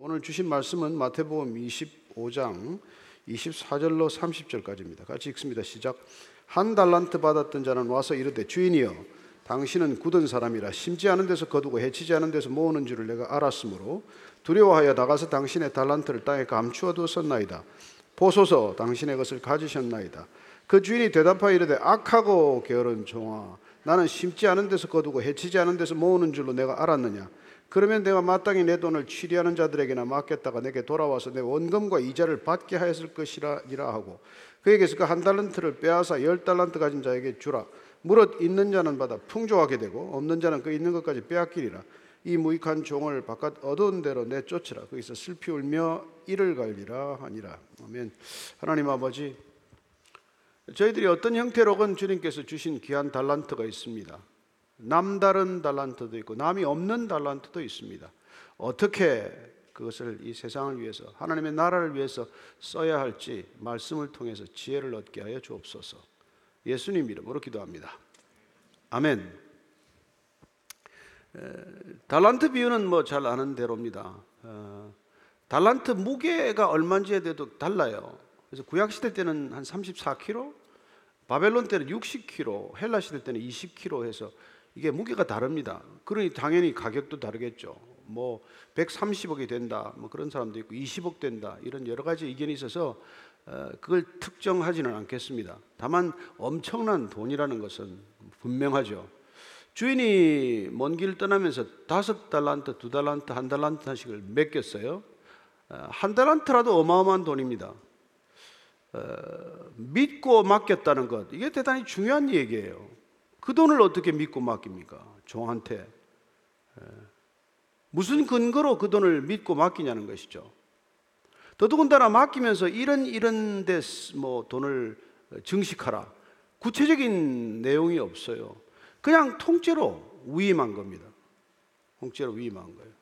오늘 주신 말씀은 마태복음 25장 24절로 30절까지입니다. 같이 읽습니다. 시작. 한 달란트 받았던 자는 와서 이르되 주인이여 당신은 굳은 사람이라 심지 않은 데서 거두고 해치지 않은 데서 모으는 줄을 내가 알았으므로 두려워하여 나가서 당신의 달란트를 땅에 감추어 두었나이다. 보소서 당신의 것을 가지셨나이다. 그 주인이 대답하여 이르되 악하고 게으른 종아 나는 심지 않은 데서 거두고 해치지 않은 데서 모으는 줄로 내가 알았느냐 그러면 내가 마땅히 내 돈을 취리하는 자들에게나 맡겼다가 내게 돌아와서 내 원금과 이자를 받게 하였을 것이라 하고 그에게서 그 한 달란트를 빼앗아 열 달란트 가진 자에게 주라. 무릇 있는 자는 받아 풍족하게 되고 없는 자는 그 있는 것까지 빼앗기리라. 이 무익한 종을 바깥 얻은 대로 내쫓으라. 거기서 슬피 울며 이를 갈리라 하니라. 아멘. 하나님 아버지 저희들이 어떤 형태로건 주님께서 주신 귀한 달란트가 있습니다. 남다른 달란트도 있고 남이 없는 달란트도 있습니다. 어떻게 그것을 이 세상을 위해서 하나님의 나라를 위해서 써야 할지 말씀을 통해서 지혜를 얻게 하여 주옵소서. 예수님 이름으로 기도합니다. 아멘. 에, 달란트 비유는 뭐 잘 아는 대로입니다. 어, 달란트 무게가 얼마인지에 대해도 달라요. 그래서 구약 시대 때는 한 34kg, 바벨론 때는 60kg, 헬라 시대 때는 20kg 해서 이게 무게가 다릅니다. 그러니 당연히 가격도 다르겠죠. 뭐 130억이 된다, 뭐 그런 사람도 있고 20억 된다 이런 여러 가지 의견이 있어서 어, 그걸 특정하지는 않겠습니다. 다만 엄청난 돈이라는 것은 분명하죠. 주인이 먼길 떠나면서 다섯 달란트, 두 달란트, 한 달란트씩을 맡겼어요. 어, 한 달란트라도 어마어마한 돈입니다. 어, 믿고 맡겼다는 것 이게 대단히 중요한 얘기예요. 그 돈을 어떻게 믿고 맡깁니까? 종한테 무슨 근거로 그 돈을 믿고 맡기냐는 것이죠. 더더군다나 맡기면서 이런 이런 데 뭐 돈을 증식하라 구체적인 내용이 없어요. 그냥 통째로 위임한 겁니다. 통째로 위임한 거예요.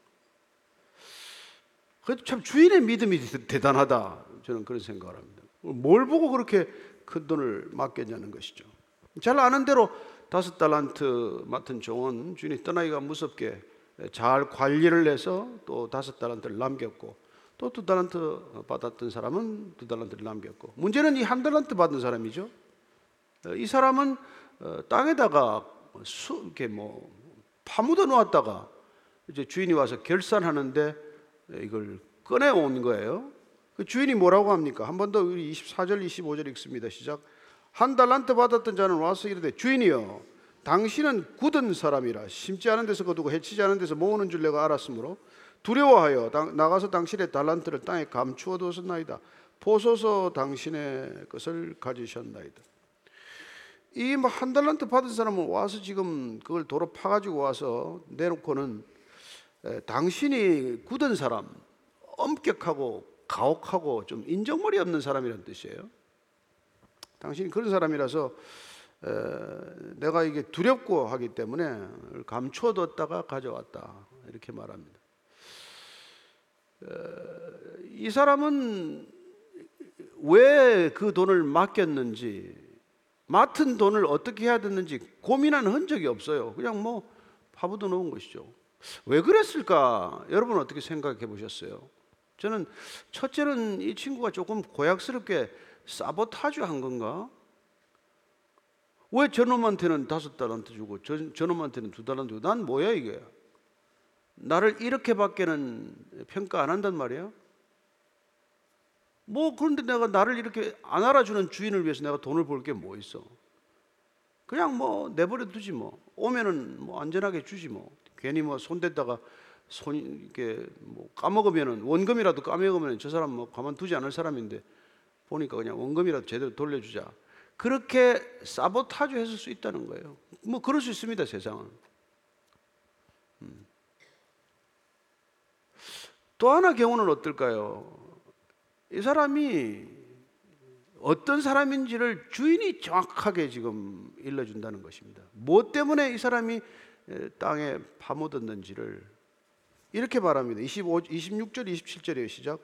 그참 주인의 믿음이 대단하다. 저는 그런 생각을 합니다. 뭘 보고 그렇게 큰 돈을 맡겼냐는 것이죠. 잘 아는 대로 다섯 달란트 맡은 종은 주인이 떠나기가 무섭게 잘 관리를 해서 또 다섯 달란트를 남겼고 또 두 달란트 받았던 사람은 두 달란트를 남겼고 문제는 이 한 달란트 받은 사람이죠. 이 사람은 어, 땅에다가 수, 이렇게 뭐 파묻어 놓았다가 이제 주인이 와서 결산하는데 이걸 꺼내 온 거예요. 그 주인이 뭐라고 합니까? 한 번 더 우리 24절 25절 읽습니다. 시작. 한 달란트 받았던 자는 와서 이르되 주인이여 당신은 굳은 사람이라 심지 않은 데서 거두고 해치지 않은 데서 모으는 줄 내가 알았으므로 두려워하여 나가서 당신의 달란트를 땅에 감추어 두었나이다. 보소서 당신의 것을 가지셨나이다. 이 뭐 한 달란트 받은 사람은 와서 지금 그걸 도로 파가지고 와서 내놓고는 에, 당신이 굳은 사람, 엄격하고 가혹하고 좀 인정머리 없는 사람이라는 뜻이에요. 당신이 그런 사람이라서 에, 내가 이게 두렵고 하기 때문에 감추어뒀다가 가져왔다 이렇게 말합니다. 에, 이 사람은 왜 그 돈을 맡겼는지 맡은 돈을 어떻게 해야 되는지 고민한 흔적이 없어요. 그냥 뭐 파묻어 놓은 것이죠. 왜 그랬을까? 여러분 어떻게 생각해 보셨어요? 저는 첫째는 이 친구가 조금 고약스럽게 사보타주 한 건가? 왜 저놈한테는 다섯 달란트 주고 저, 저놈한테는 두 달란트 주고 난 뭐야 이게? 나를 이렇게밖에는 평가 안 한단 말이야? 뭐 그런데 내가 나를 이렇게 안 알아주는 주인을 위해서 내가 돈을 벌 게 뭐 있어? 그냥 뭐 내버려 두지 뭐 오면은 뭐 안전하게 주지 뭐 괜히 뭐 손댔다가 손 이렇게 뭐 까먹으면은 원금이라도 까먹으면 저 사람 뭐 가만두지 않을 사람인데 보니까 그냥 원금이라도 제대로 돌려주자. 그렇게 사보타주 했을 수 있다는 거예요. 뭐 그럴 수 있습니다, 세상은. 음. 또 하나 경우는 어떨까요? 이 사람이 어떤 사람인지를 주인이 정확하게 지금 일러준다는 것입니다. 무엇 때문에 이 사람이 땅에 파묻었는지를 이렇게 말합니다. 25, 26절, 27절이에요. 시작.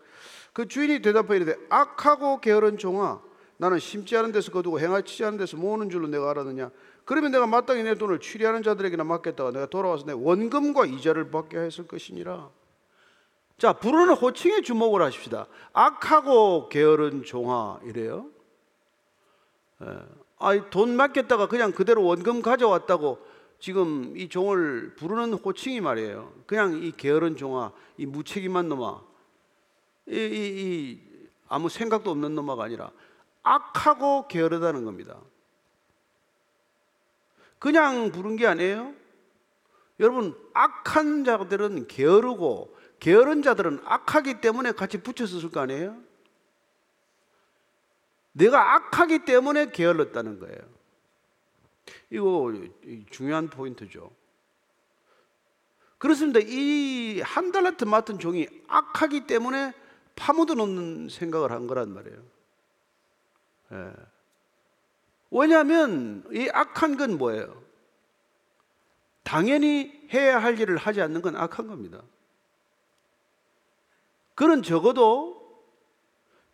그 주인이 대답하여 이르되 악하고 게으른 종아 나는 심지 않은 데서 거두고 행하지 않은 데서 모으는 줄로 내가 알았느냐 그러면 내가 마땅히 내 돈을 취리하는 자들에게나 맡겠다가 내가 돌아와서 내 원금과 이자를 받게 했을 것이니라 자, 부르는 호칭에 주목을 하십시다. 악하고 게으른 종아 이래요. 예. 아이 돈 맡겼다가 그냥 그대로 원금 가져왔다고 지금 이 종을 부르는 호칭이 말이에요. 그냥 이 게으른 종아, 이 무책임한 놈아, 이, 이, 이 아무 생각도 없는 놈아가 아니라 악하고 게으르다는 겁니다. 그냥 부른 게 아니에요. 여러분 악한 자들은 게으르고 게으른 자들은 악하기 때문에 같이 쓸거 아니에요? 내가 악하기 때문에 게을렀다는 거예요. 이거 중요한 포인트죠. 그렇습니다. 이 한 달란트 맡은 종이 악하기 때문에 파묻어 놓는 생각을 한 거란 말이에요. 예. 왜냐하면 이 악한 건 뭐예요? 당연히 해야 할 일을 하지 않는 건 악한 겁니다. 그는 적어도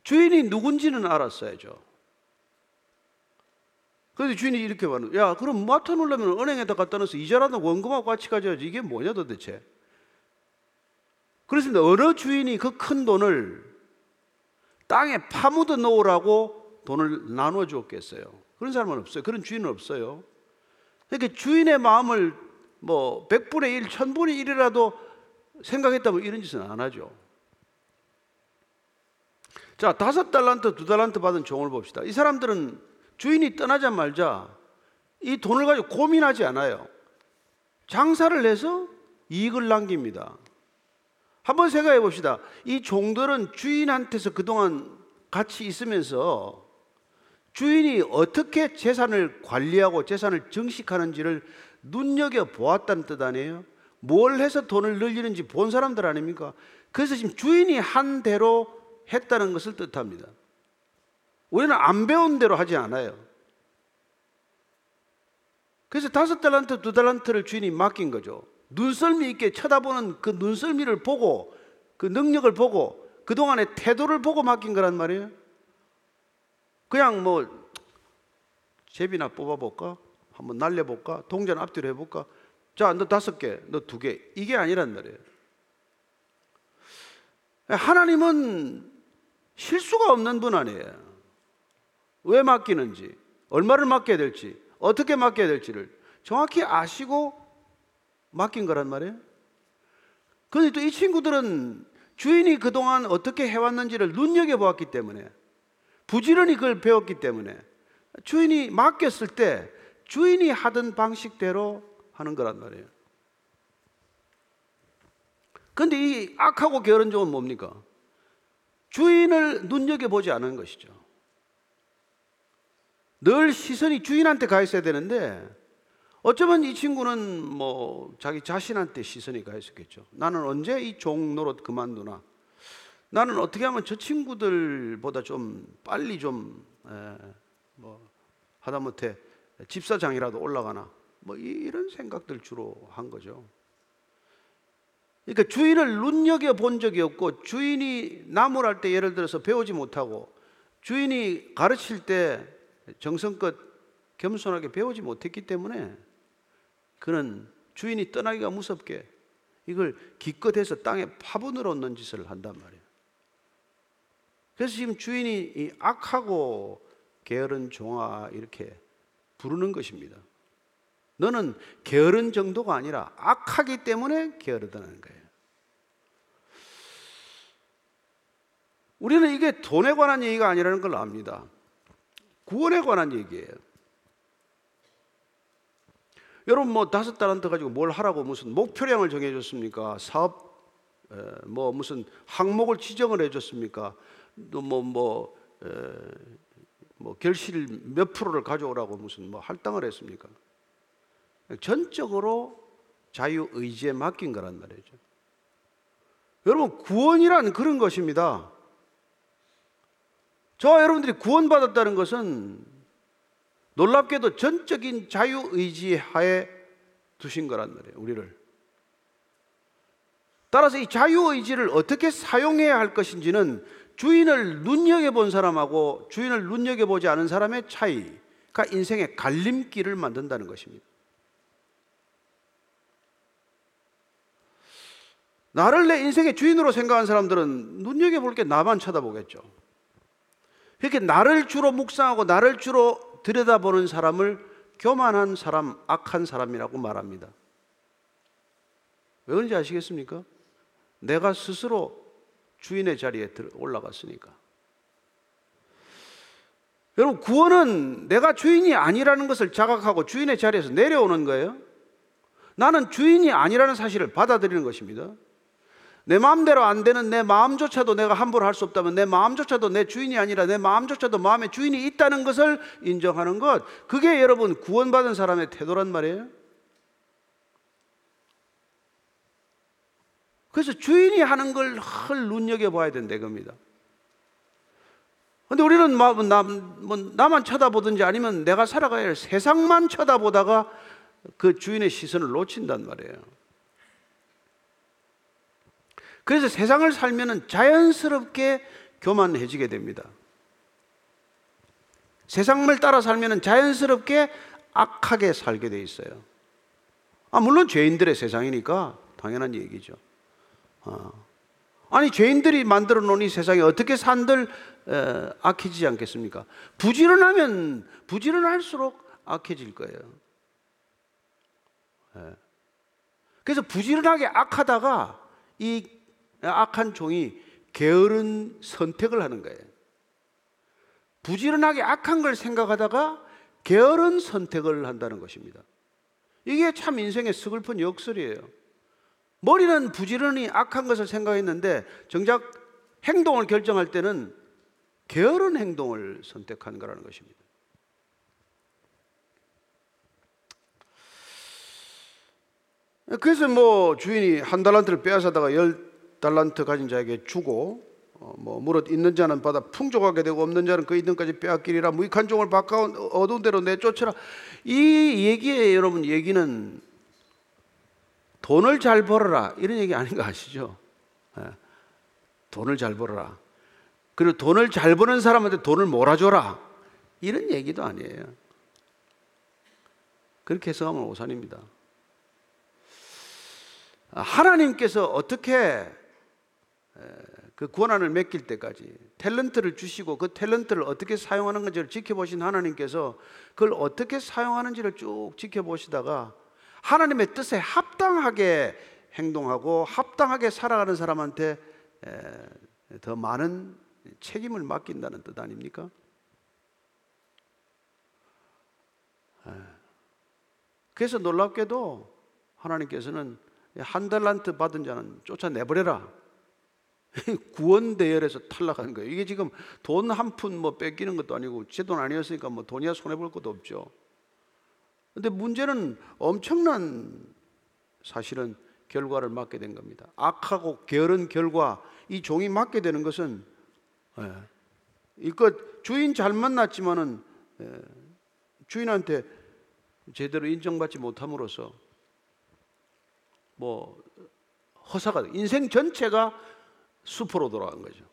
주인이 누군지는 알았어야죠. 그래서 주인이 이렇게 말하는 야 그럼 맡아놓으려면 은행에다 갖다 넣어서 이자라도 원금하고 같이 가져야지 이게 뭐냐 도대체 그렇습니다. 어느 주인이 그 큰 돈을 땅에 파묻어 놓으라고 돈을 나눠 주었겠어요? 그런 사람은 없어요. 그런 주인은 없어요. 그러니까 주인의 마음을 뭐 100분의 1, 1000분의 1이라도 생각했다면 이런 짓은 안 하죠. 자 다섯 달란트 두 달란트 받은 종을 봅시다. 이 사람들은 주인이 떠나자 말자 이 돈을 가지고 고민하지 않아요. 장사를 해서 이익을 남깁니다. 한번 생각해 봅시다. 이 종들은 주인한테서 그동안 같이 있으면서 주인이 어떻게 재산을 관리하고 재산을 증식하는지를 눈여겨 보았다는 뜻 아니에요? 뭘 해서 돈을 늘리는지 본 사람들 아닙니까? 그래서 지금 주인이 한 대로 했다는 것을 뜻합니다. 우리는 안 배운 대로 하지 않아요. 그래서 다섯 달란트, 두 달란트를 주인이 맡긴 거죠. 눈썰미 있게 쳐다보는 그 눈썰미를 보고 그 능력을 보고 그동안의 태도를 보고 맡긴 거란 말이에요. 그냥 뭐 제비나 뽑아볼까? 한번 날려볼까? 동전 앞뒤로 해볼까? 자, 너 다섯 개, 너 두 개. 이게 아니란 말이에요. 하나님은 실수가 없는 분 아니에요. 왜 맡기는지, 얼마를 맡겨야 될지, 어떻게 맡겨야 될지를 정확히 아시고 맡긴 거란 말이에요. 그런데 또 이 친구들은 주인이 그동안 어떻게 해왔는지를 눈여겨보았기 때문에 부지런히 그걸 배웠기 때문에 주인이 맡겼을 때 주인이 하던 방식대로 하는 거란 말이에요. 근데 이 악하고 게으른 종은 뭡니까? 주인을 눈여겨보지 않은 것이죠. 늘 시선이 주인한테 가 있어야 되는데 어쩌면 이 친구는 뭐 자기 자신한테 시선이 가 있었겠죠. 나는 언제 이종 노릇 그만두나? 나는 어떻게 하면 저 친구들보다 좀 빨리 좀뭐 하다못해 집사장이라도 올라가나? 뭐 이런 생각들 주로 한 거죠. 그러니까 주인을 눈여겨 본 적이 없고 주인이 나무랄 때 예를 들어서 배우지 못하고 주인이 가르칠 때 정성껏 겸손하게 배우지 못했기 때문에 그는 주인이 떠나기가 무섭게 이걸 기껏해서 땅에 파분으로 넣는 짓을 한단 말이에요. 그래서 지금 주인이 이 악하고 게으른 종아 이렇게 부르는 것입니다. 너는 게으른 정도가 아니라 악하기 때문에 게으르다는 거예요. 우리는 이게 돈에 관한 얘기가 아니라는 걸 압니다. 구원에 관한 얘기예요. 여러분 뭐 다섯 달란트 가지고 뭘 하라고 무슨 목표량을 정해줬습니까? 사업 뭐 무슨 항목을 지정을 해줬습니까? 또뭐뭐뭐 결실 몇 프로를 가져오라고 무슨 뭐 할당을 했습니까? 전적으로 자유 의지에 맡긴 거란 말이죠. 여러분 구원이란 그런 것입니다. 저와 여러분들이 구원받았다는 것은 놀랍게도 전적인 자유 의지 하에 두신 거란 말이에요, 우리를. 따라서 이 자유 의지를 어떻게 사용해야 할 것인지는 주인을 눈여겨 본 사람하고 주인을 눈여겨 보지 않은 사람의 차이가 인생의 갈림길을 만든다는 것입니다. 나를 내 인생의 주인으로 생각하는 사람들은 눈여겨볼 게 나만 쳐다보겠죠. 이렇게 나를 주로 묵상하고 나를 주로 들여다보는 사람을 교만한 사람, 악한 사람이라고 말합니다. 왜 그런지 아시겠습니까? 내가 스스로 주인의 자리에 올라갔으니까. 여러분, 구원은 내가 주인이 아니라는 것을 자각하고 주인의 자리에서 내려오는 거예요. 나는 주인이 아니라는 사실을 받아들이는 것입니다. 내 마음대로 안 되는 내 마음조차도 내가 함부로 할 수 없다면 내 마음조차도 내 주인이 아니라 내 마음조차도 마음의 주인이 있다는 것을 인정하는 것. 그게 여러분 구원받은 사람의 태도란 말이에요. 그래서 주인이 하는 걸 헐 눈여겨봐야 된다 겁니다. 근데 우리는 뭐, 뭐 나만 쳐다보든지 아니면 내가 살아가야 할 세상만 쳐다보다가 그 주인의 시선을 놓친단 말이에요. 그래서 세상을 살면 자연스럽게 교만해지게 됩니다. 세상을 따라 살면 자연스럽게 악하게 살게 돼 있어요. 아, 물론 죄인들의 세상이니까 당연한 얘기죠. 아. 아니, 죄인들이 만들어 놓은 이 세상에 어떻게 산들 에, 악해지지 않겠습니까? 부지런하면 부지런할수록 악해질 거예요. 예. 그래서 부지런하게 악하다가 이 악한 종이 게으른 선택을 하는 거예요. 부지런하게 악한 걸 생각하다가 게으른 선택을 한다는 것입니다. 이게 참 인생의 서글픈 역설이에요. 머리는 부지런히 악한 것을 생각했는데 정작 행동을 결정할 때는 게으른 행동을 선택한 거라는 것입니다. 그래서 뭐 주인이 한 달란트를 빼앗아다가 열 달란트 가진 자에게 주고 어, 뭐 무릇 있는 자는 받아 풍족하게 되고 없는 자는 그 있는 까지 빼앗기리라. 무익한 종을 바꿔 어두운 데로 내쫓으라. 이 얘기에 여러분 얘기는 돈을 잘 벌어라. 이런 얘기 아닌 거 아시죠? 예. 돈을 잘 벌어라. 그리고 돈을 잘 버는 사람한테 돈을 몰아줘라. 이런 얘기도 아니에요. 그렇게 해석하면 오산입니다. 하나님께서 어떻게 그 권한을 맡길 때까지 탤런트를 주시고 그 탤런트를 어떻게 사용하는 건지를 지켜보신 하나님께서 그걸 어떻게 사용하는지를 쭉 지켜보시다가 하나님의 뜻에 합당하게 행동하고 합당하게 살아가는 사람한테 더 많은 책임을 맡긴다는 뜻 아닙니까? 그래서 놀랍게도 하나님께서는 한 달란트 받은 자는 쫓아내버려라. 구원 대열에서 탈락한 거예요. 이게 지금 돈 한 푼 뭐 뺏기는 것도 아니고 제 돈 아니었으니까 뭐 돈이야 손해 볼 것도 없죠. 근데 문제는 엄청난 사실은 결과를 맞게 된 겁니다. 악하고 게으른 결과 이 종이 맞게 되는 것은 예, 이것 주인 잘 만났지만은 예, 주인한테 제대로 인정받지 못함으로써 뭐 허사가 인생 전체가 수포로 돌아간 거죠.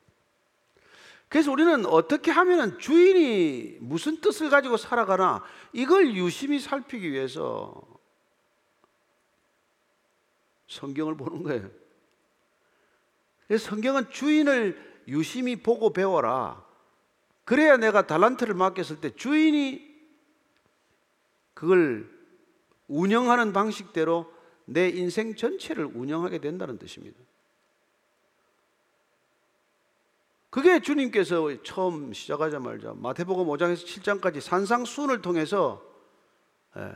그래서 우리는 어떻게 하면 주인이 무슨 뜻을 가지고 살아가나 이걸 유심히 살피기 위해서 성경을 보는 거예요. 성경은 주인을 유심히 보고 배워라. 그래야 내가 달란트를 맡겼을 때 주인이 그걸 운영하는 방식대로 내 인생 전체를 운영하게 된다는 뜻입니다. 그게 주님께서 처음 시작하자마자 마태복음 5장에서 7장까지 산상순을 통해서 예,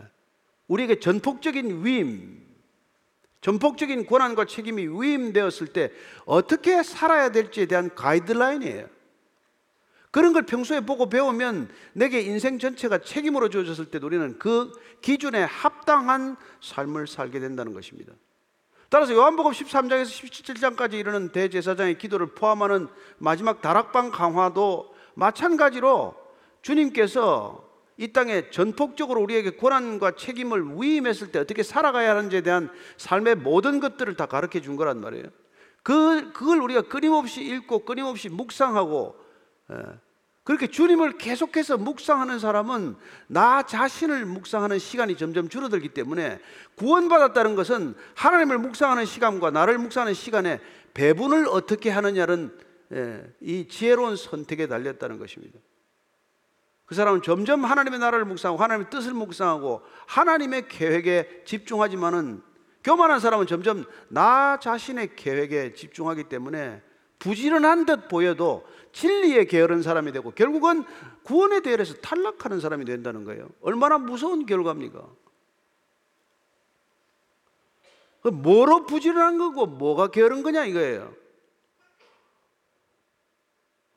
우리에게 전폭적인 위임, 전폭적인 권한과 책임이 위임되었을 때 어떻게 살아야 될지에 대한 가이드라인이에요. 그런 걸 평소에 보고 배우면 내게 인생 전체가 책임으로 주어졌을 때 우리는 그 기준에 합당한 삶을 살게 된다는 것입니다. 따라서 요한복음 13장에서 17장까지 이르는 대제사장의 기도를 포함하는 마지막 다락방 강화도 마찬가지로 주님께서 이 땅에 전폭적으로 우리에게 권한과 책임을 위임했을 때 어떻게 살아가야 하는지에 대한 삶의 모든 것들을 다 가르쳐 준 거란 말이에요. 그, 그걸 우리가 끊임없이 읽고 끊임없이 묵상하고 예, 그렇게 주님을 계속해서 묵상하는 사람은 나 자신을 묵상하는 시간이 점점 줄어들기 때문에 구원받았다는 것은 하나님을 묵상하는 시간과 나를 묵상하는 시간에 배분을 어떻게 하느냐는 예, 이 지혜로운 선택에 달렸다는 것입니다. 그 사람은 점점 하나님의 나라를 묵상하고 하나님의 뜻을 묵상하고 하나님의 계획에 집중하지만은 교만한 사람은 점점 나 자신의 계획에 집중하기 때문에 부지런한 듯 보여도 진리에 게으른 사람이 되고 결국은 구원의 대열에서 탈락하는 사람이 된다는 거예요. 얼마나 무서운 결과입니까? 그 뭐로 부지런한 거고 뭐가 게으른 거냐 이거예요.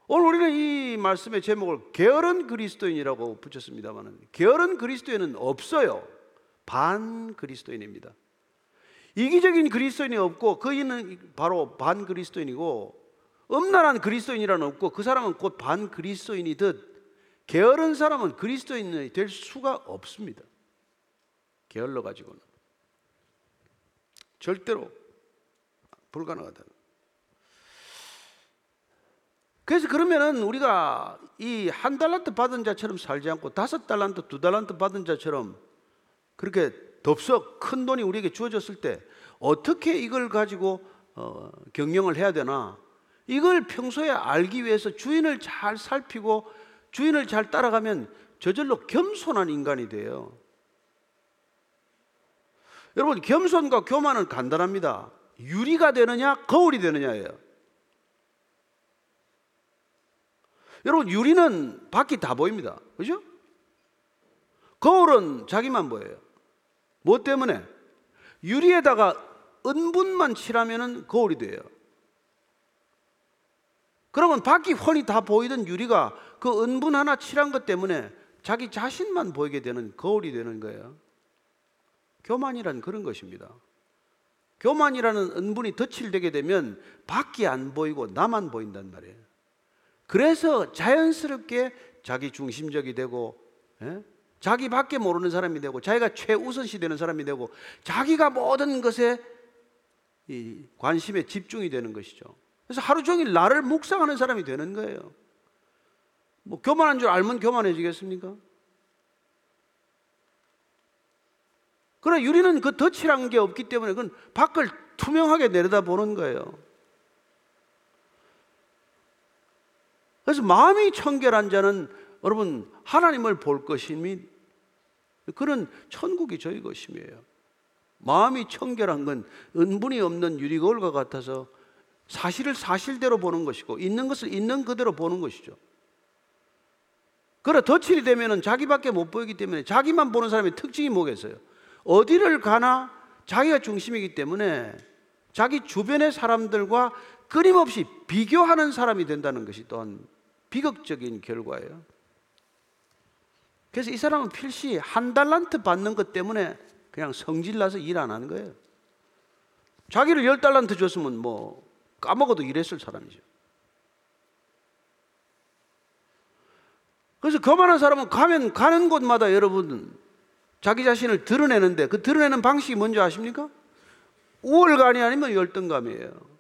오늘 우리는 이 말씀의 제목을 게으른 그리스도인이라고 붙였습니다만 게으른 그리스도인은 없어요. 반 그리스도인입니다. 이기적인 그리스도인이 없고 그이는 바로 반 그리스도인이고 음란한 그리스도인이라는 없고 그 사람은 곧 반 그리스도인이듯 게으른 사람은 그리스도인이 될 수가 없습니다. 게을러 가지고는 절대로 불가능하다. 그래서 그러면은 우리가 이 한 달란트 받은 자처럼 살지 않고 다섯 달란트, 두 달란트 받은 자처럼 그렇게 덥석 큰 돈이 우리에게 주어졌을 때 어떻게 이걸 가지고 어, 경영을 해야 되나? 이걸 평소에 알기 위해서 주인을 잘 살피고 주인을 잘 따라가면 저절로 겸손한 인간이 돼요. 여러분, 겸손과 교만은 간단합니다. 유리가 되느냐, 거울이 되느냐예요. 여러분, 유리는 밖이 다 보입니다. 그죠? 거울은 자기만 보여요. 뭐 때문에? 유리에다가 은분만 칠하면 거울이 돼요. 그러면 밖이 훤히 다 보이던 유리가 그 은분 하나 칠한 것 때문에 자기 자신만 보이게 되는 거울이 되는 거예요. 교만이란 그런 것입니다. 교만이라는 은분이 덧칠되게 되면 밖이 안 보이고 나만 보인단 말이에요. 그래서 자연스럽게 자기 중심적이 되고 예? 자기밖에 모르는 사람이 되고 자기가 최우선시 되는 사람이 되고 자기가 모든 것에 관심에 집중이 되는 것이죠. 그래서 하루 종일 나를 묵상하는 사람이 되는 거예요. 뭐 교만한 줄 알면 교만해지겠습니까? 그러나 유리는 그 덧칠한 게 없기 때문에 그건 밖을 투명하게 내려다보는 거예요. 그래서 마음이 청결한 자는 여러분 하나님을 볼 것임이 그런 천국이 저희 것임이에요. 마음이 청결한 건 은분이 없는 유리거울과 같아서 사실을 사실대로 보는 것이고 있는 것을 있는 그대로 보는 것이죠. 그러 덧칠이 되면은 자기밖에 못 보이기 때문에 자기만 보는 사람의 특징이 뭐겠어요? 어디를 가나 자기가 중심이기 때문에 자기 주변의 사람들과 끊임없이 비교하는 사람이 된다는 것이 또한 비극적인 결과예요. 그래서 이 사람은 필시 한 달란트 받는 것 때문에 그냥 성질 나서 일 안 하는 거예요. 자기를 열 달란트 줬으면 뭐 까먹어도 일했을 사람이죠. 그래서 거만한 사람은 가면 가는 곳마다 여러분 자기 자신을 드러내는데 그 드러내는 방식이 뭔지 아십니까? 우월감이 아니면 열등감이에요.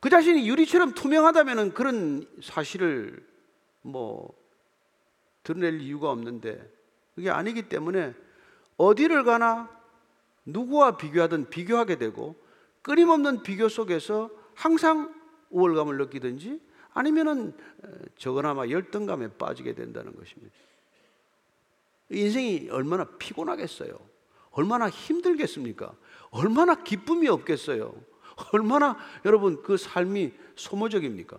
그 자신이 유리처럼 투명하다면 그런 사실을 뭐 드러낼 이유가 없는데 그게 아니기 때문에 어디를 가나 누구와 비교하든 비교하게 되고 끊임없는 비교 속에서 항상 우월감을 느끼든지 아니면은 적어나마 열등감에 빠지게 된다는 것입니다. 인생이 얼마나 피곤하겠어요. 얼마나 힘들겠습니까? 얼마나 기쁨이 없겠어요. 얼마나 여러분 그 삶이 소모적입니까?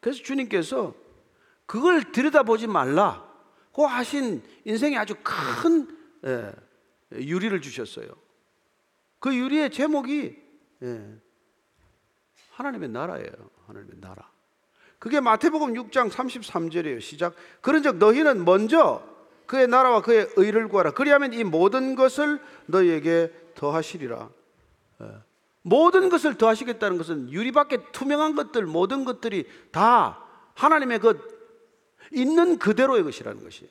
그래서 주님께서 그걸 들여다보지 말라고 하신 인생에 아주 큰 예, 유리를 주셨어요. 그 유리의 제목이 예, 하나님의 나라예요. 하나님의 나라. 그게 마태복음 6장 33절이에요. 시작. 그런즉 너희는 먼저 그의 나라와 그의 의를 구하라. 그리하면 이 모든 것을 너희에게 더하시리라. 예. 모든 것을 더하시겠다는 것은 유리밖에 투명한 것들 모든 것들이 다 하나님의 그 있는 그대로의 것이라는 것이에요.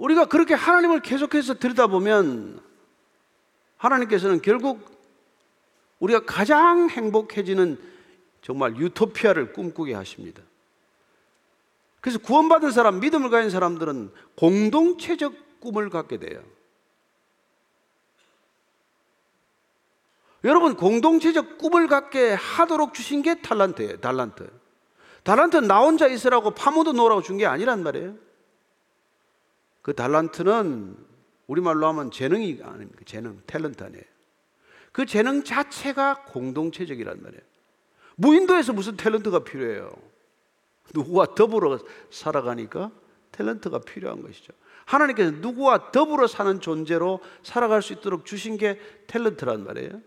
우리가 그렇게 하나님을 계속해서 들여다보면 하나님께서는 결국 우리가 가장 행복해지는 정말 유토피아를 꿈꾸게 하십니다. 그래서 구원받은 사람, 믿음을 가진 사람들은 공동체적 꿈을 갖게 돼요. 여러분, 공동체적 꿈을 갖게 하도록 주신 게 탈란트예요, 달란트. 달란트는 나 혼자 있으라고 파묻어 놓으라고 준 게 아니란 말이에요. 그 달란트는 우리말로 하면 재능이 아닙니까? 재능, 탤런트 아니에요. 그 재능 자체가 공동체적이란 말이에요. 무인도에서 무슨 탤런트가 필요해요? 누구와 더불어 살아가니까 탤런트가 필요한 것이죠. 하나님께서 누구와 더불어 사는 존재로 살아갈 수 있도록 주신 게 탤런트란 말이에요.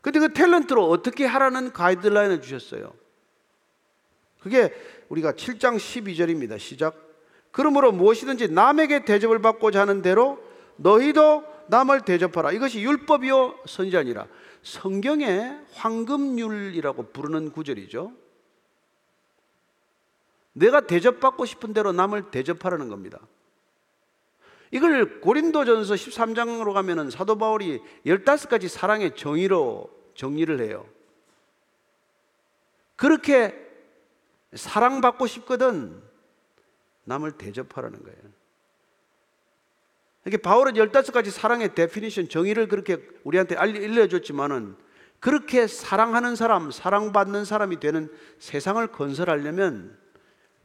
근데 그 탤런트로 어떻게 하라는 가이드라인을 주셨어요. 그게 우리가 7장 12절입니다. 시작. 그러므로 무엇이든지 남에게 대접을 받고자 하는 대로 너희도 남을 대접하라. 이것이 율법이요 선지자니라. 성경에 황금률이라고 부르는 구절이죠. 내가 대접받고 싶은 대로 남을 대접하라는 겁니다. 이걸 고린도전서 13장으로 가면은 사도 바울이 15가지 사랑의 정의로 정리를 해요. 그렇게 사랑받고 싶거든 남을 대접하라는 거예요. 이렇게 바울은 15가지 사랑의 definition 정의를 그렇게 우리한테 알려줬지만은 그렇게 사랑하는 사람, 사랑받는 사람이 되는 세상을 건설하려면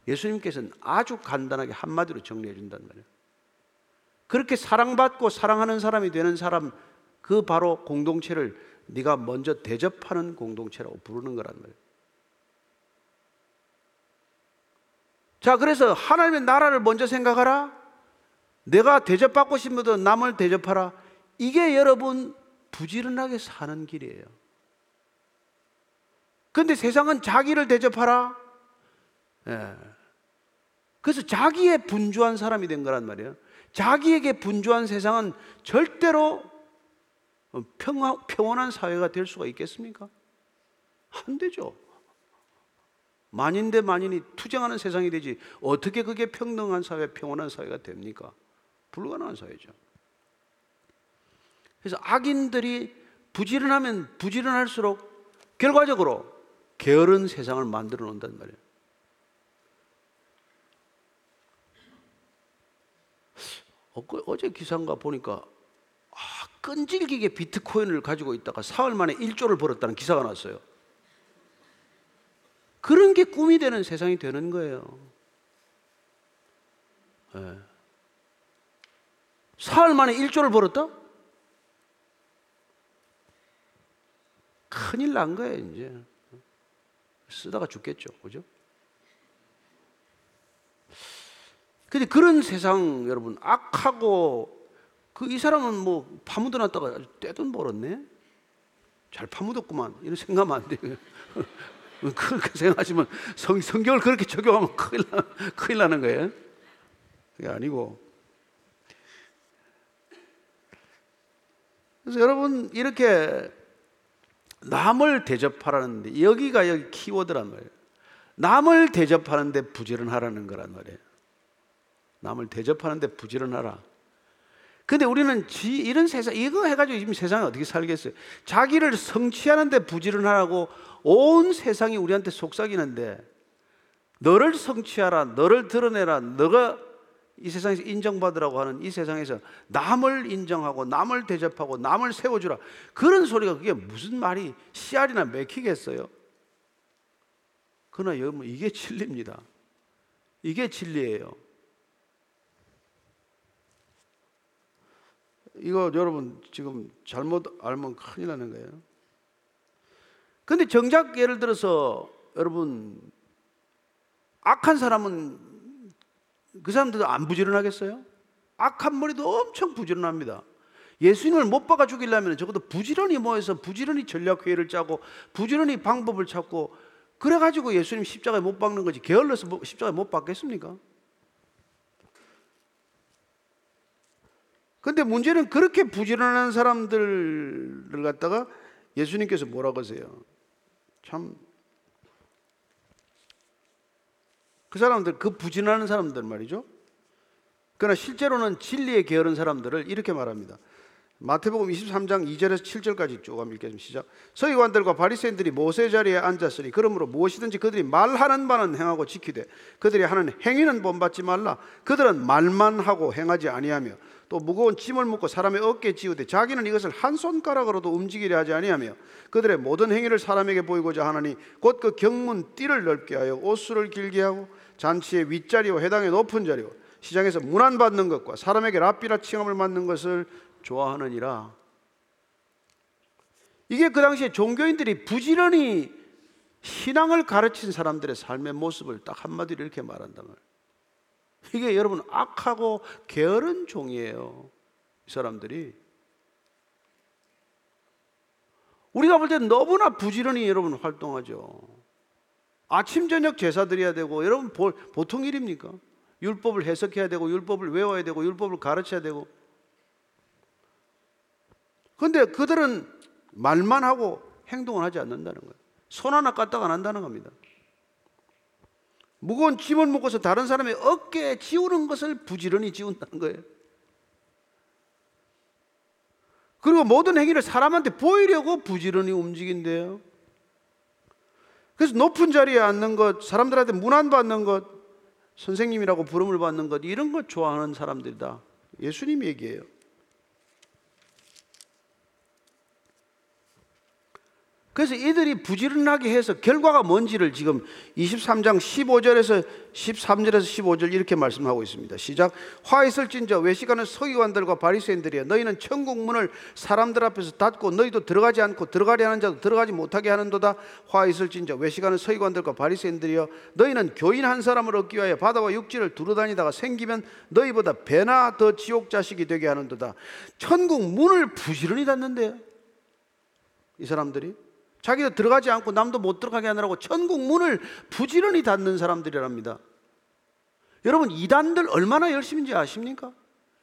예수님께서는 아주 간단하게 한마디로 정리해 준단 말이에요. 그렇게 사랑받고 사랑하는 사람이 되는 사람 그 바로 공동체를 네가 먼저 대접하는 공동체라고 부르는 거란 말이에요. 자, 그래서 하나님의 나라를 먼저 생각하라. 내가 대접받고 싶으면 남을 대접하라. 이게 여러분 부지런하게 사는 길이에요. 근데 세상은 자기를 대접하라. 예. 그래서 자기에 분주한 사람이 된 거란 말이에요. 자기에게 분주한 세상은 절대로 평화, 평온한 사회가 될 수가 있겠습니까? 안 되죠. 만인 대 만인이 투쟁하는 세상이 되지 어떻게 그게 평등한 사회, 평온한 사회가 됩니까? 불가능한 사회죠. 그래서 악인들이 부지런하면 부지런할수록 결과적으로 게으른 세상을 만들어 놓는단 말이에요. 어제 기사인가 보니까 아, 끈질기게 비트코인을 가지고 있다가 사흘 만에 1조를 벌었다는 기사가 났어요. 그런 게 꿈이 되는 세상이 되는 거예요. 네. 사흘 만에 1조를 벌었다? 큰일 난 거예요, 이제. 쓰다가 죽겠죠. 그죠? 근데 그런 세상, 여러분, 악하고, 그 이 사람은 뭐 파묻어 놨다가 떼돈 벌었네? 잘 파묻었구만. 이런 생각하면 안 돼요. 그렇게 생각하시면 성, 성경을 그렇게 적용하면 큰일, 나, 큰일 나는 거예요. 그게 아니고. 그래서 여러분, 이렇게 남을 대접하라는데, 여기가 여기 키워드란 말이에요. 남을 대접하는데 부지런하라는 거란 말이에요. 남을 대접하는데 부지런하라. 근데 우리는 지, 이런 세상, 이거 해가지고 지금 세상에 어떻게 살겠어요? 자기를 성취하는데 부지런하라고 온 세상이 우리한테 속삭이는데 너를 성취하라, 너를 드러내라, 너가 이 세상에서 인정받으라고 하는 이 세상에서 남을 인정하고 남을 대접하고 남을 세워주라 그런 소리가 그게 무슨 말이 씨알이나 맥히겠어요? 그러나 여러분 이게 진리입니다. 이게 진리예요. 이거 여러분 지금 잘못 알면 큰일 나는 거예요. 근데 정작 예를 들어서 여러분 악한 사람은 그 사람들도 안 부지런하겠어요? 악한 머리도 엄청 부지런합니다. 예수님을 못 박아 죽이려면 적어도 부지런히 모여서 부지런히 전략 회의를 짜고 부지런히 방법을 찾고 그래가지고 예수님 십자가에 못 박는 거지 게을러서 뭐 십자가에 못 박겠습니까? 근데 문제는 그렇게 부지런한 사람들을 갖다가 예수님께서 뭐라고 하세요? 참 그 사람들 그 부진하는 사람들 말이죠. 그러나 실제로는 진리에 게으른 사람들을 이렇게 말합니다. 마태복음 23장 2절에서 7절까지 쭉 한번 읽겠습니다. 시작. 서기관들과 바리새인들이 모세 자리에 앉았으니 그러므로 무엇이든지 그들이 말하는 바는 행하고 지키되 그들이 하는 행위는 본받지 말라. 그들은 말만 하고 행하지 아니하며 또 무거운 짐을 묶고 사람의 어깨에 지우되 자기는 이것을 한 손가락으로도 움직이려 하지 아니하며 그들의 모든 행위를 사람에게 보이고자 하나니 곧 그 경문 띠를 넓게 하여 옷수를 길게 하고 잔치의 윗자리와 회당의 높은 자리와 시장에서 문안 받는 것과 사람에게 랍비라 칭함을 받는 것을 좋아하느니라. 이게 그 당시에 종교인들이 부지런히 신앙을 가르친 사람들의 삶의 모습을 딱 한마디로 이렇게 말한단 말 이게 여러분 악하고 게으른 종이에요. 이 사람들이. 우리가 볼 때 너무나 부지런히 여러분 활동하죠. 아침 저녁 제사 드려야 되고 여러분 보통 일입니까? 율법을 해석해야 되고 율법을 외워야 되고 율법을 가르쳐야 되고 근데 그들은 말만 하고 행동을 하지 않는다는 거예요. 손 하나 까딱 안 한다는 겁니다. 무거운 짐을 묶어서 다른 사람의 어깨에 지우는 것을 부지런히 지운다는 거예요. 그리고 모든 행위를 사람한테 보이려고 부지런히 움직인대요. 그래서 높은 자리에 앉는 것, 사람들한테 문안 받는 것, 선생님이라고 부름을 받는 것, 이런 것 좋아하는 사람들이다. 예수님 얘기예요. 그래서 이들이 부지런하게 해서 결과가 뭔지를 지금 23장 15절에서 13절에서 15절 이렇게 말씀하고 있습니다. 시작. 화 있을진저 외식하는 서기관들과 바리새인들이여 너희는 천국 문을 사람들 앞에서 닫고 너희도 들어가지 않고 들어가려 하는 자도 들어가지 못하게 하는도다. 화 있을진저 외식하는 서기관들과 바리새인들이여 너희는 교인 한 사람을 얻기 위하여 바다와 육지를 두루다니다가 생기면 너희보다 배나 더 지옥 자식이 되게 하는도다. 천국 문을 부지런히 닫는데요. 이 사람들이 자기도 들어가지 않고 남도 못 들어가게 하느라고 천국 문을 부지런히 닫는 사람들이랍니다. 여러분 이단들 얼마나 열심인지 아십니까?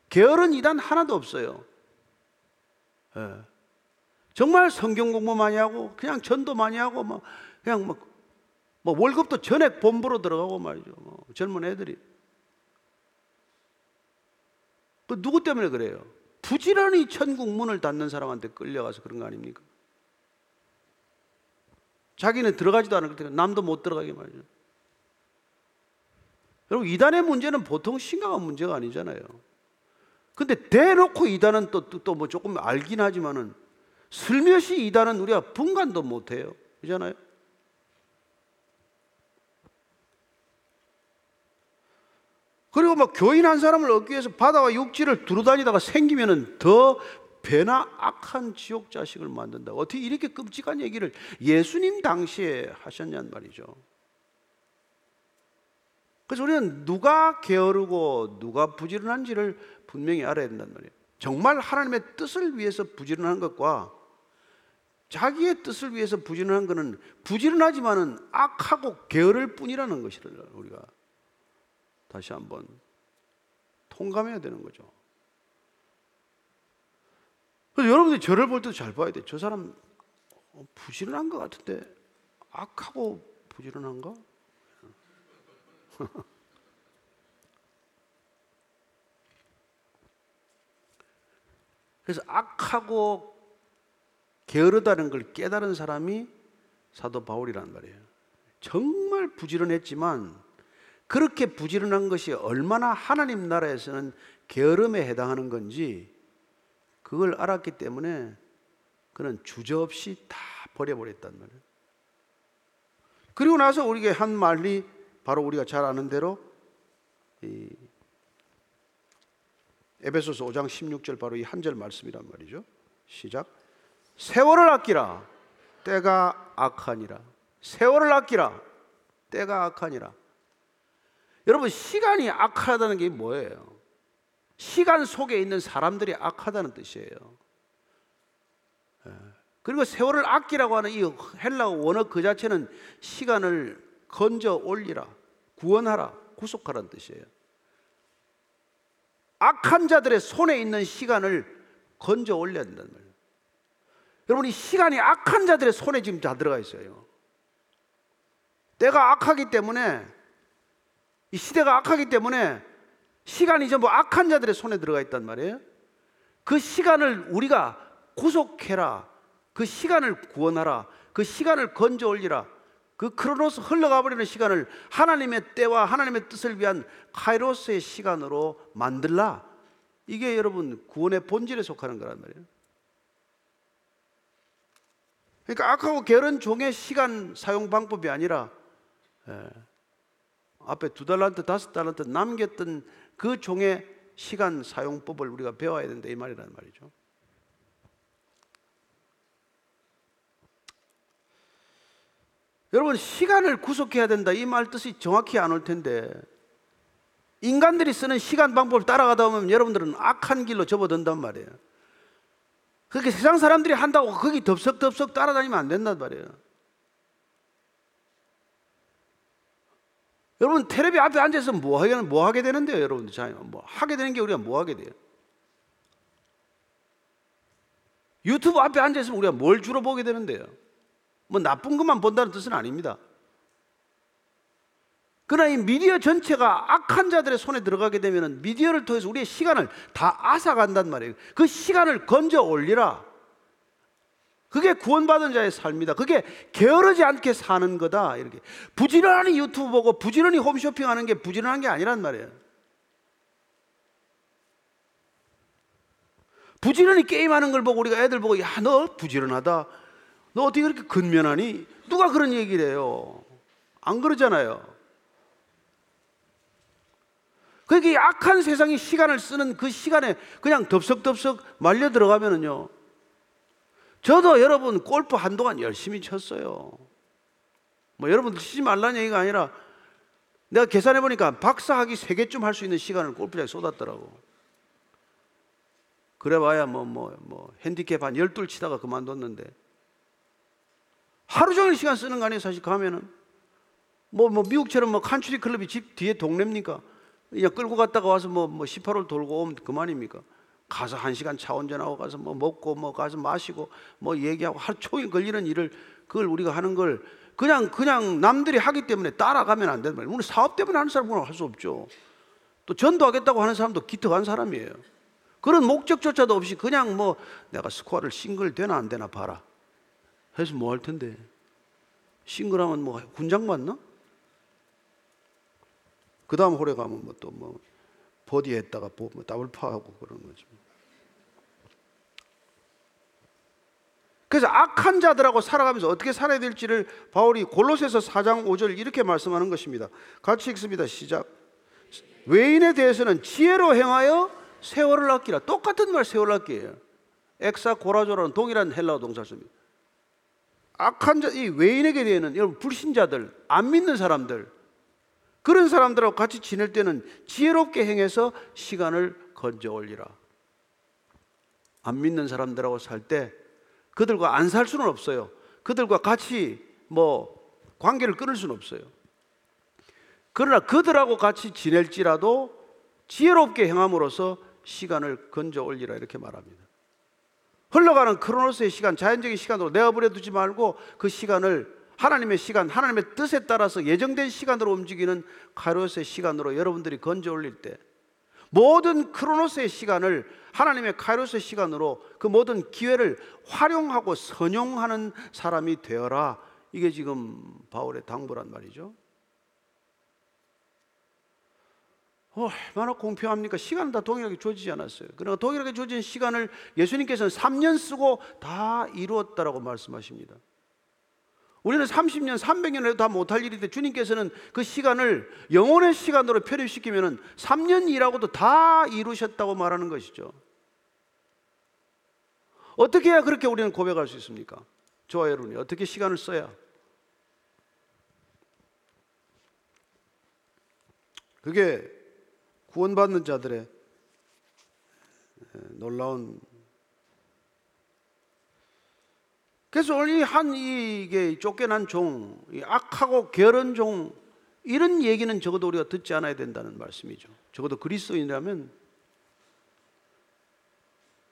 게으른 이단 하나도 없어요. 예. 정말 성경 공부 많이 하고 그냥 전도 많이 하고 뭐 그냥 뭐, 뭐 월급도 전액 본부로 들어가고 말이죠. 뭐 젊은 애들이 그 누구 때문에 그래요? 부지런히 천국 문을 닫는 사람한테 끌려가서 그런 거 아닙니까? 자기는 들어가지도 않을 테니까 남도 못 들어가게 말이죠. 여러분 이단의 문제는 보통 심각한 문제가 아니잖아요. 근데 대놓고 이단은 또 또 뭐 조금 알긴 하지만은 슬며시 이단은 우리가 분간도 못 해요. 그잖아요. 그리고 막 교인 한 사람을 얻기 위해서 바다와 육지를 두루다니다가 생기면은 더 배나 악한 지옥 자식을 만든다. 어떻게 이렇게 끔찍한 얘기를 예수님 당시에 하셨냔 말이죠. 그래서 우리는 누가 게으르고 누가 부지런한지를 분명히 알아야 된단 말이에요. 정말 하나님의 뜻을 위해서 부지런한 것과 자기의 뜻을 위해서 부지런한 것은 부지런하지만은 악하고 게으를 뿐이라는 것이를 우리가 다시 한번 통감해야 되는 거죠. 그래서 여러분들이 저를 볼 때도 잘 봐야 돼. 저 사람 어, 부지런한 것 같은데 악하고 부지런한가? 그래서 악하고 게으르다는 걸 깨달은 사람이 사도 바울이란 말이에요. 정말 부지런했지만 그렇게 부지런한 것이 얼마나 하나님 나라에서는 게으름에 해당하는 건지 그걸 알았기 때문에 그는 주저없이 다 버려버렸단 말이에요. 그리고 나서 우리에게 한 말이 바로 우리가 잘 아는 대로 이 에베소서 5장 16절 바로 이 한 절 말씀이란 말이죠. 시작. 세월을 아끼라. 때가 악하니라. 세월을 아끼라. 때가 악하니라. 여러분 시간이 악하다는 게 뭐예요? 시간 속에 있는 사람들이 악하다는 뜻이에요. 예. 그리고 세월을 아끼라고 하는 이 헬라어 원어 그 자체는 시간을 건져 올리라, 구원하라, 구속하라는 뜻이에요. 악한 자들의 손에 있는 시간을 건져 올려야 된다는 말이에요. 여러분, 이 시간이 악한 자들의 손에 지금 다 들어가 있어요. 때가 악하기 때문에 이 시대가 악하기 때문에 시간이 전부 악한 자들의 손에 들어가 있단 말이에요. 그 시간을 우리가 구속해라. 그 시간을 구원하라. 그 시간을 건져 올리라. 그 크로노스 흘러가 버리는 시간을 하나님의 때와 하나님의 뜻을 위한 카이로스의 시간으로 만들라. 이게 여러분 구원의 본질에 속하는 거란 말이에요. 그러니까 악하고 게으른 종의 시간 사용 방법이 아니라 예, 앞에 두 달란트 다섯 달란트 남겼던 그 종의 시간 사용법을 우리가 배워야 된다 이 말이란 말이죠. 여러분 시간을 구속해야 된다 이 말 뜻이 정확히 안 올 텐데 인간들이 쓰는 시간 방법을 따라가다 보면 여러분들은 악한 길로 접어든단 말이에요. 그렇게 세상 사람들이 한다고 거기 덥석덥석 따라다니면 안 된단 말이에요. 여러분 테레비 앞에 앉아서 뭐 하게 뭐 하게 되는데요, 여러분들 자, 뭐 하게 되는 게 우리가 뭐 하게 돼요? 유튜브 앞에 앉아 있으면 우리가 뭘 주로 보게 되는데요? 뭐 나쁜 것만 본다는 뜻은 아닙니다. 그러나 이 미디어 전체가 악한 자들의 손에 들어가게 되면 미디어를 통해서 우리의 시간을 다 앗아간단 말이에요. 그 시간을 건져 올리라. 그게 구원받은 자의 삶이다. 그게 게으르지 않게 사는 거다. 이렇게 부지런히 유튜브 보고 부지런히 홈쇼핑하는 게 부지런한 게 아니란 말이에요. 부지런히 게임하는 걸 보고 우리가 애들 보고 야 너 부지런하다. 너 어떻게 그렇게 근면하니? 누가 그런 얘기를 해요? 안 그러잖아요. 그게 악한 세상이 시간을 쓰는 그 시간에 그냥 덥석덥석 말려 들어가면은요. 저도 여러분 골프 한동안 열심히 쳤어요. 뭐 여러분들 치지 말라는 얘기가 아니라 내가 계산해 보니까 박사학위 세 개쯤 할 수 있는 시간을 골프장에 쏟았더라고. 그래 봐야 뭐, 뭐, 뭐, 핸디캡 한 열둘 치다가 그만뒀는데. 하루 종일 시간 쓰는 거 아니에요, 사실 가면은. 뭐, 뭐, 미국처럼 뭐, 칸츄리 클럽이 집 뒤에 동네입니까? 그냥 끌고 갔다가 와서 뭐, 뭐 18홀 돌고 오면 그만입니까? 가서 한 시간 차 운전하고 가서 뭐 먹고 뭐 가서 마시고 뭐 얘기하고 하루 종일 걸리는 일을 그걸 우리가 하는 걸 그냥 그냥 남들이 하기 때문에 따라가면 안 되는 말이에요. 우리 사업 때문에 하는 사람은 할 수 없죠. 또 전도하겠다고 하는 사람도 기특한 사람이에요. 그런 목적조차도 없이 그냥 뭐 내가 스코어를 싱글 되나 안 되나 봐라. 해서 뭐 할 텐데. 싱글하면 뭐 군장 맞나? 그 다음 홀에 가면 뭐 또뭐 버디 했다가 뭐 더블 파하고 그런 거죠. 그래서 악한 자들하고 살아가면서 어떻게 살아야 될지를 바울이 골로새서 4장 5절 이렇게 말씀하는 것입니다. 같이 읽습니다. 시작. 외인에 대해서는 지혜로 행하여 세월을 아끼라. 똑같은 말 세월을 아끼예요. ἐξαγοράζω라는 동일한 헬라어 동사입니다. 악한 자, 이 외인에게 대해는 여러분 불신자들, 안 믿는 사람들, 그런 사람들하고 같이 지낼 때는 지혜롭게 행해서 시간을 건져 올리라. 안 믿는 사람들하고 살 때 그들과 안 살 수는 없어요. 그들과 같이 뭐 관계를 끊을 수는 없어요. 그러나 그들하고 같이 지낼지라도 지혜롭게 행함으로써 시간을 건져 올리라 이렇게 말합니다. 흘러가는 크로노스의 시간, 자연적인 시간으로 내어버려 두지 말고 그 시간을 하나님의 시간, 하나님의 뜻에 따라서 예정된 시간으로 움직이는 카이로스의 시간으로 여러분들이 건져 올릴 때 모든 크로노스의 시간을 하나님의 카이로스의 시간으로 그 모든 기회를 활용하고 선용하는 사람이 되어라. 이게 지금 바울의 당부란 말이죠. 어, 얼마나 공평합니까? 시간은 다 동일하게 주어지지 않았어요. 그러나 동일하게 주어진 시간을 예수님께서는 3년 쓰고 다 이루었다라고 말씀하십니다. 우리는 30년, 300년을 해도 다 못할 일인데 주님께서는 그 시간을 영혼의 시간으로 편입시키면 3년 일하고도 다 이루셨다고 말하는 것이죠. 어떻게 해야 그렇게 우리는 고백할 수 있습니까? 저와 여러분이 어떻게 시간을 써야? 그게 구원받는 자들의 놀라운 그래서 오늘 한 이게 쫓겨난 종, 악하고 게으른 종 이런 얘기는 적어도 우리가 듣지 않아야 된다는 말씀이죠. 적어도 그리스도인이라면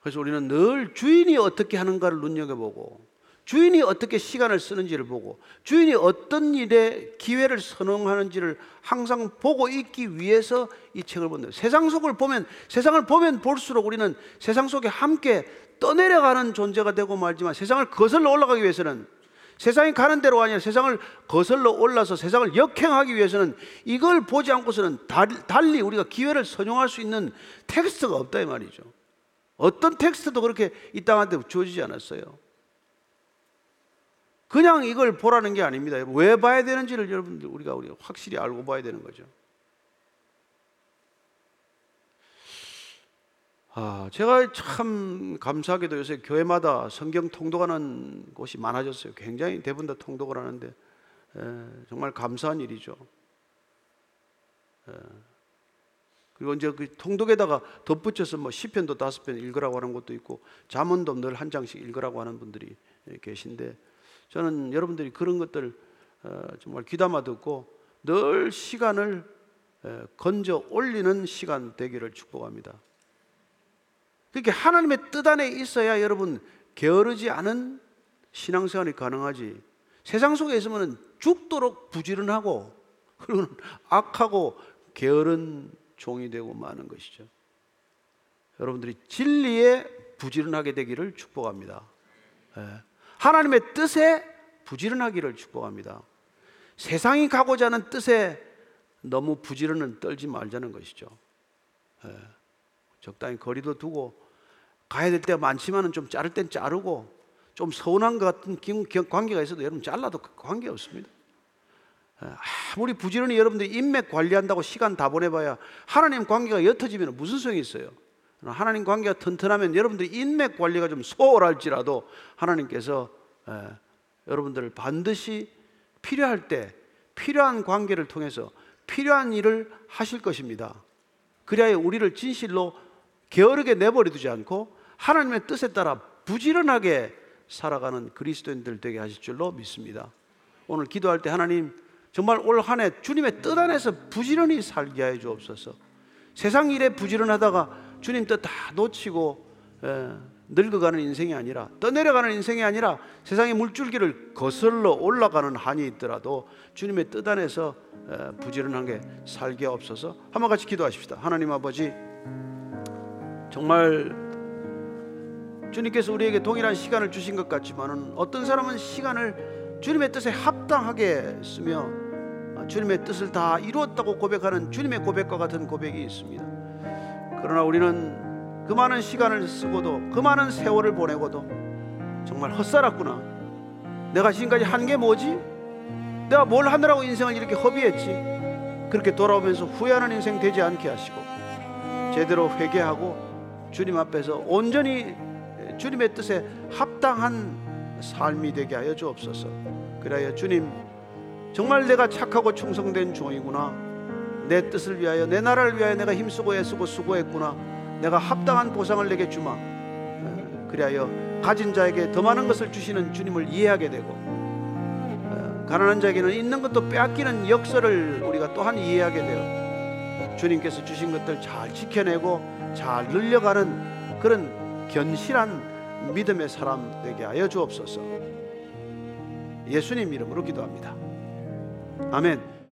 그래서 우리는 늘 주인이 어떻게 하는가를 눈여겨보고 주인이 어떻게 시간을 쓰는지를 보고 주인이 어떤 일에 기회를 선언하는지를 항상 보고 있기 위해서 이 책을 본다. 세상 속을 보면 세상을 보면 볼수록 우리는 세상 속에 함께 떠내려가는 존재가 되고 말지만 세상을 거슬러 올라가기 위해서는 세상이 가는 대로 아니라 세상을 거슬러 올라서 세상을 역행하기 위해서는 이걸 보지 않고서는 달리 우리가 기회를 선용할 수 있는 텍스트가 없다 이 말이죠. 어떤 텍스트도 그렇게 이 땅한테 주어지지 않았어요. 그냥 이걸 보라는 게 아닙니다. 왜 봐야 되는지를 여러분들 우리가 우리 확실히 알고 봐야 되는 거죠. 아, 제가 참 감사하게도 요새 교회마다 성경 통독하는 곳이 많아졌어요. 굉장히 대부분 다 통독을 하는데 에, 정말 감사한 일이죠. 에, 그리고 이제 그 통독에다가 덧붙여서 뭐 시편도 다섯 편 읽으라고 하는 것도 있고 잠언도 늘 한 장씩 읽으라고 하는 분들이 계신데 저는 여러분들이 그런 것들 어, 정말 귀담아 듣고 늘 시간을 건져 올리는 시간 되기를 축복합니다. 그렇게 하나님의 뜻 안에 있어야 여러분 게으르지 않은 신앙생활이 가능하지. 세상 속에 있으면 죽도록 부지런하고 그리고 악하고 게으른 종이 되고 마는 것이죠. 여러분들이 진리에 부지런하게 되기를 축복합니다. 하나님의 뜻에 부지런하기를 축복합니다. 세상이 가고자 하는 뜻에 너무 부지런은 떨지 말자는 것이죠. 적당히 거리도 두고 가야 될 때가 많지만은 좀 자를 땐 자르고 좀 서운한 것 같은 관계가 있어도 여러분 잘라도 관계 없습니다. 아무리 부지런히 여러분들이 인맥 관리한다고 시간 다 보내봐야 하나님 관계가 옅어지면 무슨 소용이 있어요? 하나님 관계가 튼튼하면 여러분들이 인맥 관리가 좀 소홀할지라도 하나님께서 여러분들을 반드시 필요할 때 필요한 관계를 통해서 필요한 일을 하실 것입니다. 그래야 우리를 진실로 게으르게 내버려 두지 않고 하나님의 뜻에 따라 부지런하게 살아가는 그리스도인들 되게 하실 줄로 믿습니다. 오늘 기도할 때 하나님 정말 올 한 해 주님의 뜻 안에서 부지런히 살게 해 주옵소서. 세상 일에 부지런하다가 주님 뜻 다 놓치고 에, 늙어가는 인생이 아니라 떠내려가는 인생이 아니라 세상의 물줄기를 거슬러 올라가는 한이 있더라도 주님의 뜻 안에서 에, 부지런하게 살게 없어서 한번 같이 기도하십시다. 하나님 아버지 정말 주님께서 우리에게 동일한 시간을 주신 것 같지만은 어떤 사람은 시간을 주님의 뜻에 합당하게 쓰며 주님의 뜻을 다 이루었다고 고백하는 주님의 고백과 같은 고백이 있습니다. 그러나 우리는 그 많은 시간을 쓰고도 그 많은 세월을 보내고도 정말 헛살았구나. 내가 지금까지 한 게 뭐지? 내가 뭘 하느라고 인생을 이렇게 허비했지? 그렇게 돌아오면서 후회하는 인생 되지 않게 하시고 제대로 회개하고 주님 앞에서 온전히 주님의 뜻에 합당한 삶이 되게 하여 주옵소서. 그래야 주님 정말 내가 착하고 충성된 종이구나. 내 뜻을 위하여 내 나라를 위하여 내가 힘쓰고 애쓰고 수고했구나. 내가 합당한 보상을 내게 주마. 그리하여 가진 자에게 더 많은 것을 주시는 주님을 이해하게 되고 가난한 자에게는 있는 것도 빼앗기는 역설을 우리가 또한 이해하게 되어 주님께서 주신 것들 잘 지켜내고 잘 늘려가는 그런 견실한 믿음의 사람 되게 하여 주옵소서. 예수님 이름으로 기도합니다. 아멘.